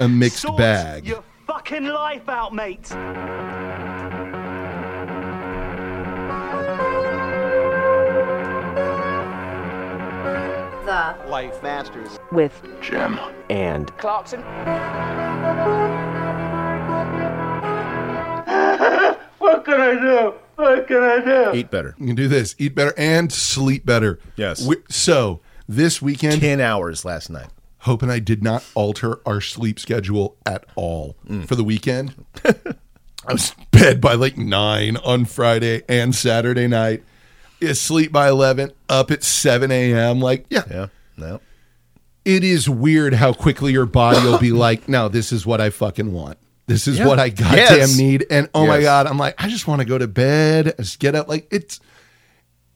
a mixed Sort bag. your fucking life out, mate. The Life Masters. with Jim. and Clarkson. What can I do? What can I do? Eat better. You can do this: eat better and sleep better. Yes. We- so this weekend, 10 hours last night. Hope and I did not alter our sleep schedule at all Mm. for the weekend. I was bed by like nine on Friday and Saturday night. Asleep by eleven, up at seven a.m. Like, yeah, Yeah. No. it is weird how quickly your body will be like, no, this is what I fucking want. This is Yeah. what I goddamn Yes. need. And oh my God, I'm like, I just want to go to bed, just get up. Like it's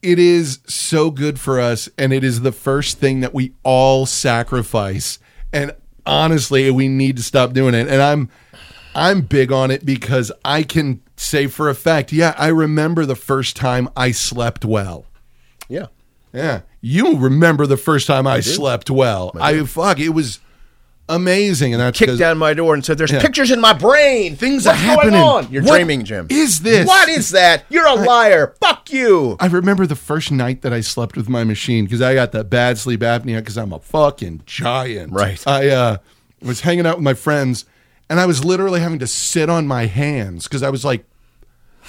it is so good for us. And it is the first thing that we all sacrifice. And honestly, we need to stop doing it. And I'm I'm big on it because I can say for a fact, yeah, I remember the first time I slept well. Yeah. Yeah. You remember the first time I, slept well. I, fuck, it was amazing. And that's kicked down my door and said, There's Yeah. pictures in my brain. Things What's are happening. Going on? You're What dreaming, Jim. is this? What is that? You're a liar. Fuck you. I remember the first night that I slept with my machine because I got that bad sleep apnea because I'm a fucking giant. Right. I uh, was hanging out with my friends and I was literally having to sit on my hands because I was like,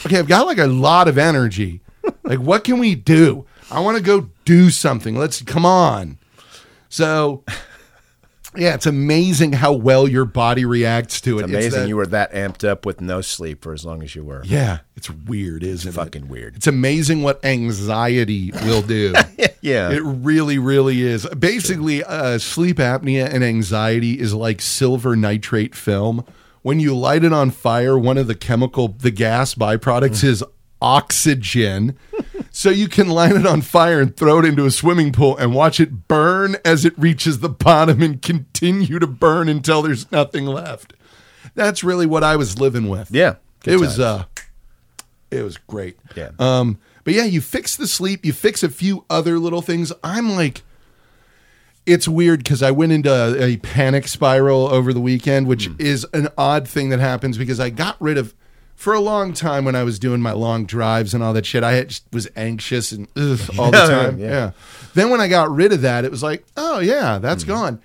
okay, I've got like a lot of energy. like, what can we do? I want to go do something. Let's come on. So, yeah, it's amazing how well your body reacts to it. It's amazing that- you were that amped up with no sleep for as long as you were. Yeah, it's weird, isn't it? It's fucking weird. It's amazing what anxiety will do. Yeah. It really, really is. Basically, uh, sleep apnea and anxiety is like silver nitrate film. When you light it on fire, one of the chemical, the gas byproducts is oxygen. So you can light it on fire and throw it into a swimming pool and watch it burn as it reaches the bottom and continue to burn until there's nothing left. That's really what I was living with. Yeah. It was uh it was great. Yeah. Um, but yeah, you fix the sleep, you fix a few other little things. I'm like, it's weird because I went into a, a panic spiral over the weekend, which Hmm. is an odd thing that happens because I got rid of, for a long time when I was doing my long drives and all that shit, I just was anxious and ugh, all the time. yeah. yeah. Then when I got rid of that, it was like, oh yeah, that's Hmm. gone.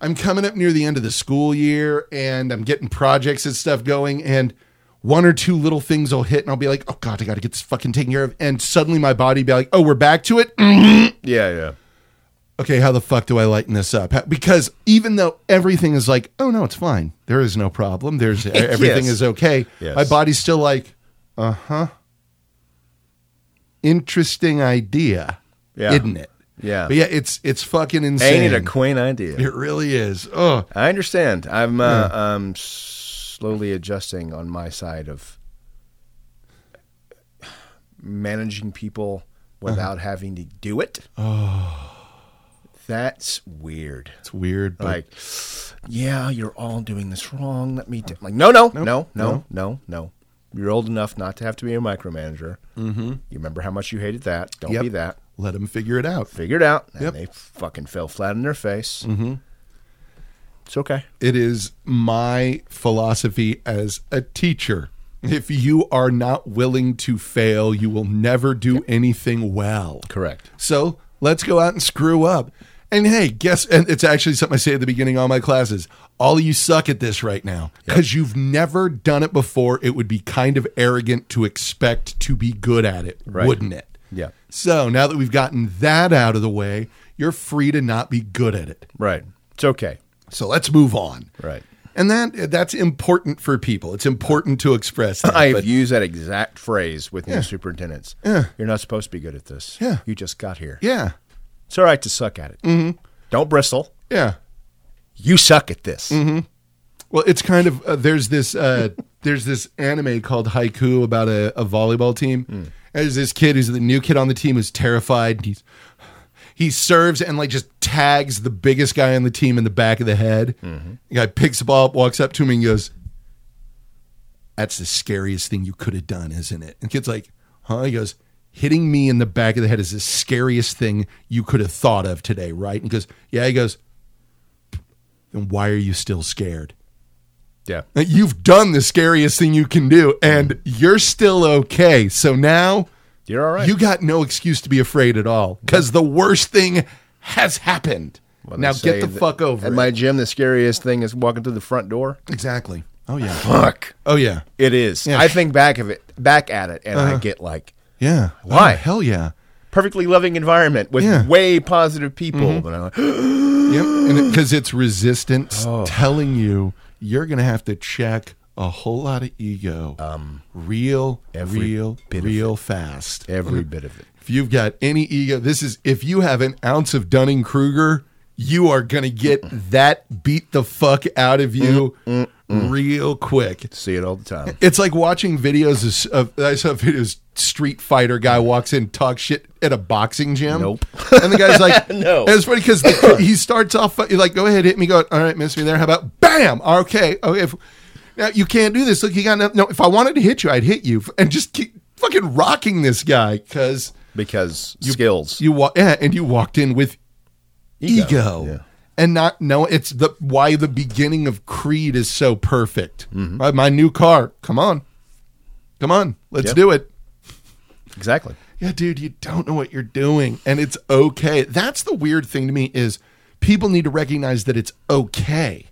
I'm coming up near the end of the school year and I'm getting projects and stuff going and one or two little things will hit and I'll be like, oh God, I got to get this fucking taken care of. And suddenly my body be like, oh, we're back to it. Yeah, yeah. Okay, how the fuck do I lighten this up? How- Because even though everything is like, oh no, it's fine. There is no problem. There's everything Yes. is okay. Yes. My body's still like, uh huh. Interesting idea, Yeah. isn't it? Yeah. But yeah, it's it's fucking insane. Ain't it a quaint idea? It really is. Oh, I understand. I'm uh, um, slowly adjusting on my side of managing people without having to do it. Oh, that's weird. it's weird. But Like, yeah, you're all doing this wrong. Let me do. Like, no, no, no, no, no, no. You're old enough not to have to be a micromanager. Mm-hmm. You remember how much you hated that? Don't Yep. be that. let them figure it out. Figure it out. And Yep. they fucking fell flat on their face. Mm-hmm. It's okay. It is my philosophy as a teacher. If you are not willing to fail, you will never do anything well. Correct. So let's go out and screw up. And hey, guess, and it's actually something I say at the beginning of all my classes. All of you suck at this right now because you've never done it before. It would be kind of arrogant to expect to be good at it, Right. wouldn't it? Yeah. So now that we've gotten that out of the way, you're free to not be good at it. Right. It's okay. So let's move on. Right. And that that's important for people. It's important to express that. I've but- used that exact phrase with Yeah. new superintendents. Yeah. You're not supposed to be good at this. Yeah. You just got here. yeah, It's all right to suck at it. Mm-hmm. Don't bristle. yeah. You suck at this. Mm-hmm. Well, it's kind of uh, there's this uh, there's this anime called Haikyuu about a, a volleyball team. And There's this kid who's the new kid on the team who's terrified. He's he serves and like just tags the biggest guy on the team in the back of the head. Mm-hmm. The guy picks the ball up, walks up to him, and goes, "That's the scariest thing you could have done, isn't it?" And kid's like, "Huh?" He goes, "Hitting me in the back of the head is the scariest thing you could have thought of today, right?" And he goes, "Yeah." He goes, then why are you still scared? Yeah. You've done the scariest thing you can do, and you're still okay. So now You're all right. you got no excuse to be afraid at all because the worst thing has happened. Now get the fuck over At it. my gym, the scariest thing is walking through the front door. exactly. Oh yeah. Fuck. Oh yeah. It is. Yeah. I think back of it, back at it, and Uh-huh. I get like Yeah. Why? Oh, hell yeah. perfectly loving environment with Yeah. way positive people. Mm-hmm. But I'm like, Yep. Because it's resistance Oh. telling you you're going to have to check a whole lot of ego. Um, real, every real, bit of real fast. every bit of it. If you've got any ego, this is if you have an ounce of Dunning Kruger, you are going to get that beat the fuck out of you Mm, real quick. See it all the time. It's like watching videos of, I saw videos. Street fighter guy walks in, talks shit at a boxing gym. Nope. And the guy's like, No. And it's funny because he starts off like, go ahead, hit me. Go, all right, miss me there. How about bam? Okay, okay. If, now you can't do this. Look, you got no, no. If I wanted to hit you, I'd hit you and just keep fucking rocking this guy because Because skills. you walk. Yeah, and you walked in with Ego. ego. Yeah. And not no, it's the why the beginning of Creed is so perfect. Mm-hmm. Uh, my new car, come on, come on, let's Yep. do it. Exactly. Yeah, dude, you don't know what you're doing, and it's okay. That's the weird thing to me is people need to recognize that it's okay.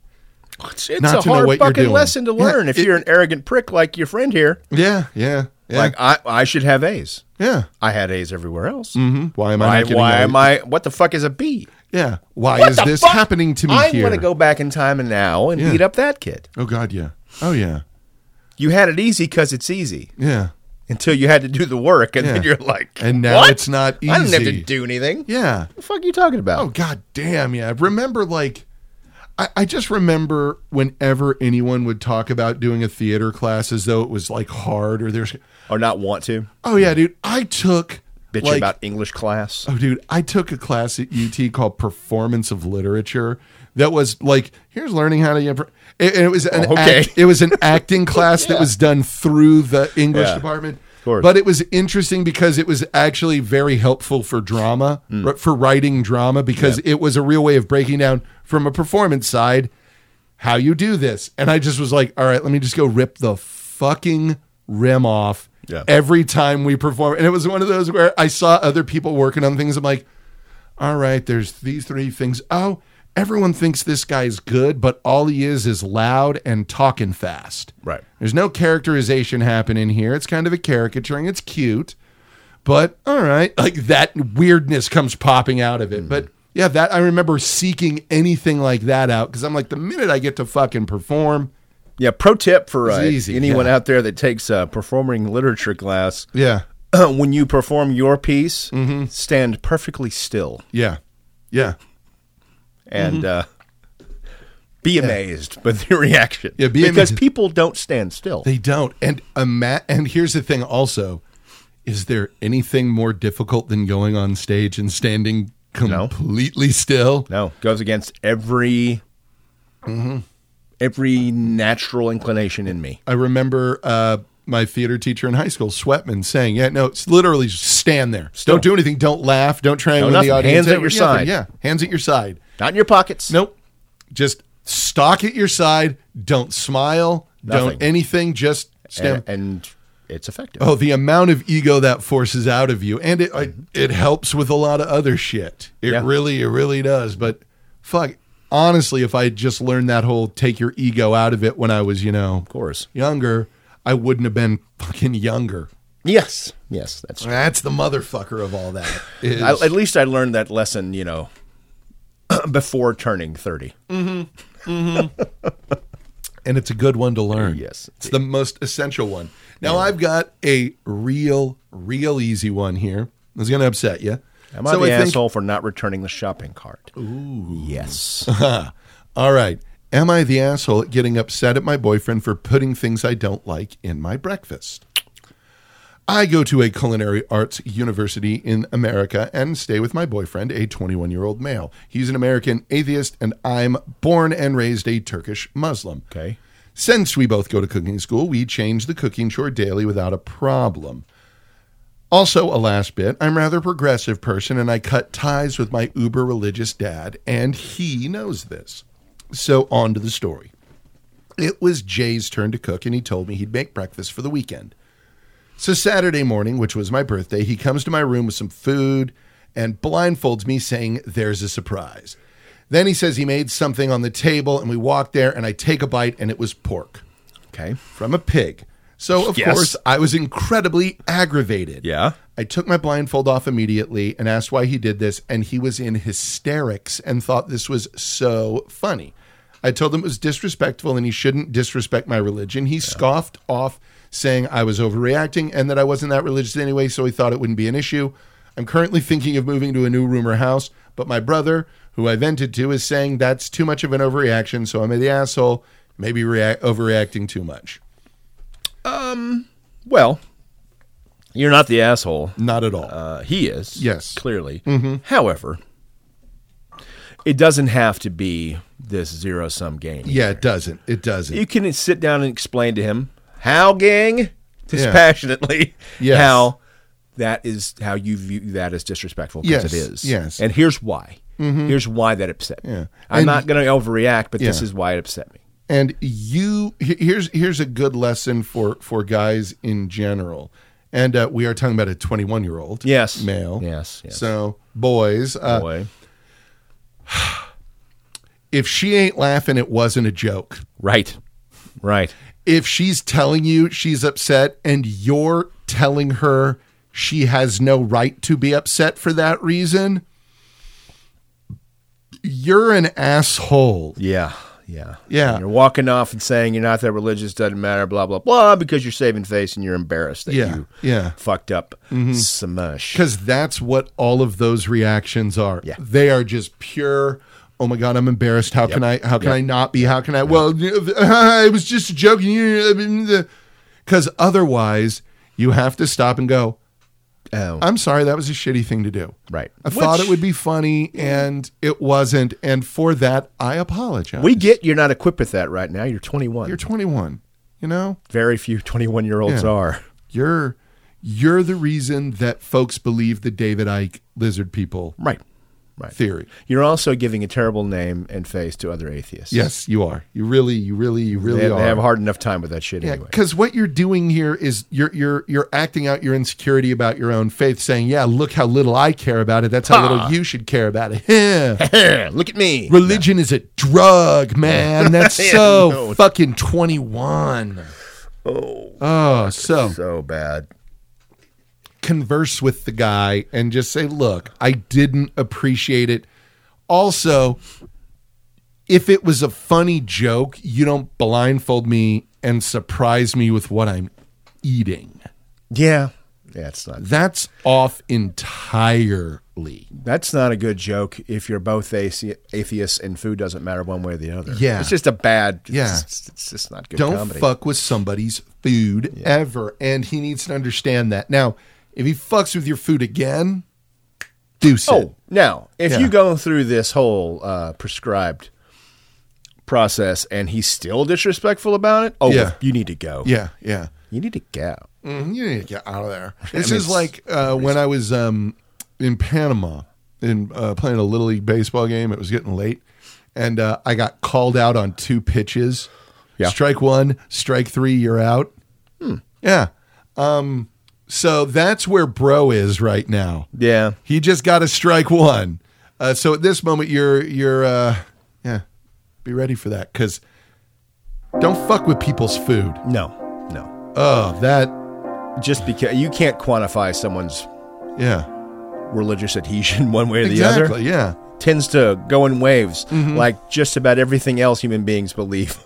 It's, it's Not a know hard fucking lesson to Yeah, learn if it- you're an arrogant prick like your friend here. Yeah, yeah, yeah, Like I, I should have A's. yeah. I had A's everywhere else. hmm Why am I Why, why am I? What the fuck is a B? Yeah. Why What is this fuck? happening to me I'm here? going to go back in time and now and Yeah. beat up that kid. Oh God, yeah. Oh yeah, You had it easy because it's easy yeah. until you had to do the work, and then you're like, And now "What? it's not easy. I didn't have to do anything. Yeah. What the fuck are you talking about? Oh god damn, yeah. Remember like I, I just remember whenever anyone would talk about doing a theater class as though it was like hard or there's Or not want to Oh yeah, dude. I took bitch like, about English class. Oh dude, I took a class at UT called Performance of Literature that was like here's learning how to impro- it, it was an Oh, okay. act- it was an acting class that was done through the English Yeah. department. But it was interesting because it was actually very helpful for drama, mm. r- for writing drama, because it was a real way of breaking down from a performance side how you do this. And I just was like, all right, let me just go rip the fucking rim off Yeah. every time we perform. And it was one of those where I saw other people working on things. I'm like, all right, there's these three things. Oh, everyone thinks this guy's good, but all he is is loud and talking fast. Right. There's no characterization happening here. It's kind of a caricaturing. It's cute, but all right, like that weirdness comes popping out of it. Mm-hmm. But yeah, that I remember seeking anything like that out because I'm like, the minute I get to fucking perform, Yeah. Pro tip for uh, anyone yeah. out there that takes a performing literature class: yeah, when you perform your piece, Mm-hmm. stand perfectly still yeah, yeah, and uh, be amazed by the reaction. Mm-hmm. Yeah, be because amazed. people don't stand still. they don't. And ima- and here's the thing, also, is there anything more difficult than going on stage and standing No. completely still? no, goes against every Mm-hmm. Every natural inclination in me. I remember uh, my theater teacher in high school, Sweatman, saying, "Yeah, no, it's literally just stand there. Don't do anything. Don't laugh. Don't try and No, win the audience. Hands at your Nothing. side. Yeah, hands at your side. Not in your pockets. Nope. Just stock at your side. Don't smile. Nothing. Don't anything. Just stand. and, and it's effective. Oh, the amount of ego that forces out of you, and it I, it helps with a lot of other shit. It Yeah. really, it really does. But fuck, honestly, if I had just learned that whole take your ego out of it when I was, you know, Of course. younger, I wouldn't have been fucking younger. Yes. Yes, that's true. That's the motherfucker of all that. is- I, at least I learned that lesson, you know, before turning 30. Mm-hmm. Mm-hmm. and it's a good one to learn. Yes. It's the most essential one. Now I've got a real, real easy one here. It's going to upset you. Am I So the think- asshole for not returning the shopping cart? Ooh. Yes. All right. Am I the asshole at getting upset at my boyfriend for putting things I don't like in my breakfast? I go to a culinary arts university in America and stay with my boyfriend, a 21 year old male. He's an American atheist, and I'm born and raised a Turkish Muslim. Okay. Since we both go to cooking school, we change the cooking chore daily without a problem. Also, a last bit, I'm a rather progressive person and I cut ties with my uber religious dad, and he knows this. So, on to the story. It was Jay's turn to cook, and he told me he'd make breakfast for the weekend. So Saturday morning, which was my birthday, he comes to my room with some food and blindfolds me, saying, There's a surprise. Then he says he made something on the table, and we walk there, and I take a bite, and it was pork Okay. from a pig. So, of Yes. course, I was incredibly aggravated. Yeah. I took my blindfold off immediately and asked why he did this, and he was in hysterics and thought this was so funny. I told him it was disrespectful and he shouldn't disrespect my religion. He scoffed off, saying I was overreacting and that I wasn't that religious anyway, so he thought it wouldn't be an issue. I'm currently thinking of moving to a new room or house, but my brother, who I vented to, is saying that's too much of an overreaction, so I'm the asshole, maybe rea- overreacting too much. Well, you're not the asshole. Not at all. Uh, he is. Yes. Clearly. Mm-hmm. However, it doesn't have to be this zero sum game. yeah, it doesn't. It doesn't. You can sit down and explain to him how, gang, dispassionately, Yes. how that is how you view that as disrespectful because Yes, it is. yes. And here's why. Here's why that upset me. Yeah. I'm And- not going to overreact, but this is why it upset me. And you here's here's a good lesson for for guys in general and uh, we are talking about a 21 year old Yes. male Yes, yes. so boys uh, Boy. if she ain't laughing it wasn't a joke Right. Right. if she's telling you she's upset and you're telling her she has no right to be upset for that reason you're an asshole Yeah. Yeah. Yeah. And you're walking off and saying you're not that religious, doesn't matter, blah, blah, blah, because you're saving face and you're embarrassed that Yeah, you yeah. fucked up mm-hmm. so much. because that's what all of those reactions are. Yeah. They are just pure. Oh my god, I'm embarrassed. How can I? How can Yep. I not be? How can I? Well, I was just a joke. Because otherwise, you have to stop and go. Oh, I'm sorry, that was a shitty thing to do. right. I thought it would be funny, and it wasn't. And for that, I apologize. We get you're not equipped with that right now. You're 21. You're 21. You know, Very few 21 year olds Yeah. are. you're you're the reason that folks believe the David Icke lizard people Right. Right. theory. You're also giving a terrible name and face to other atheists. Yes, you are. You really, you really, you really They, are. they have a hard enough time with that shit yeah, anyway. because what you're doing here is you're you're you're acting out your insecurity about your own faith, saying, "Yeah, look how little I care about it. That's how little you should care about it." Look at me. Religion is a drug, man. That's Yeah, so no. fucking twenty one. Oh, Oh, so so bad. Converse with the guy and just say, "Look, I didn't appreciate it." Also, if it was a funny joke, you don't blindfold me and surprise me with what I'm eating. Yeah. Yeah, it's not. That's off entirely. That's not a good joke if you're both athe- atheists and food doesn't matter one way or the other. Yeah. It's just a bad. It's Yeah. Just, it's just not good Don't comedy. fuck with somebody's food ever. And he needs to understand that. Now, if he fucks with your food again, do so. Oh, now, if Yeah. you go through this whole uh, prescribed process and he's still disrespectful about it, oh, Yeah. you need to go. Yeah, yeah. You need to go. Mm, you need to get out of there. This mean, is like uh, when I was um, in Panama in uh, playing a little league baseball game. It was getting late, and uh, I got called out on two pitches. Yeah. Strike one, strike three, you're out. Yeah. Um, so that's where bro is right now. Yeah. He just got a strike one. Uh, so at this moment, you're you're uh, yeah, be ready for that because don't fuck with people's food. No, no. Oh, that Just because you can't quantify someone's yeah, religious adhesion one way or the exactly. other. Yeah, Tends to go in waves, like just about everything else human beings believe.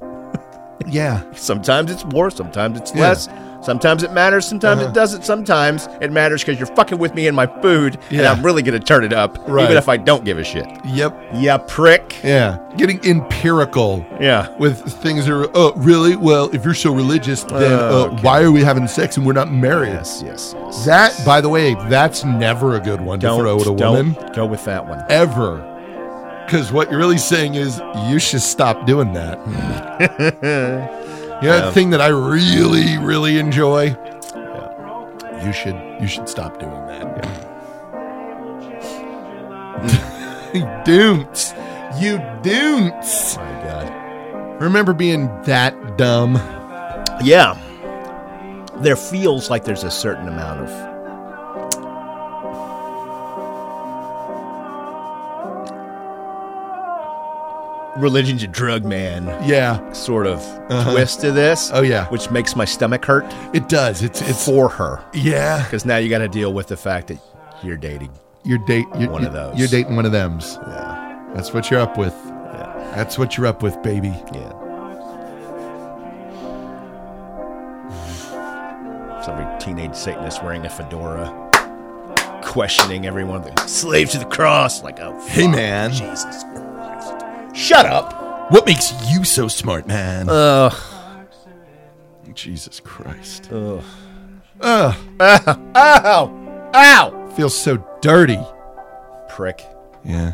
yeah. Sometimes it's more, sometimes it's Yeah. less. Sometimes it matters, sometimes Uh-huh. it doesn't. Sometimes it matters because you're fucking with me and my food, and I'm really going to turn it up, Right. even if I don't give a shit. Yep. Yeah, prick. Yeah. Getting empirical Yeah. with things that are, oh, really? Well, if you're so religious, then Oh, uh, why are we having sex and we're not married? Yes, yes. yes. That, by the way, that's never a good one to Don't, throw at a woman. go with that one. Ever. Because what you're really saying is you should stop doing that. you know, the thing that I really, really enjoy? You should you should stop doing that. you don't. You don't. My God. Remember being that dumb? Yeah. There feels like there's a certain amount of religion's a drug man Yeah, sort of uh-huh. twist to this. Oh, yeah. Which makes my stomach hurt it does. It's it's for her. yeah. Because now you got to deal with the fact that you're dating. You're date you're, One of those. You're dating one of them's. Yeah. That's what you're up with. Yeah. That's what you're up with, baby. Yeah. Some teenage Satanist wearing a fedora, questioning everyone. The slave to the cross. Like, oh, hey man, Jesus Christ. Shut up. What makes you so smart, man? Ugh. Jesus Christ. Ugh. Ugh, Ow. Ow. feels so dirty. Prick. Yeah.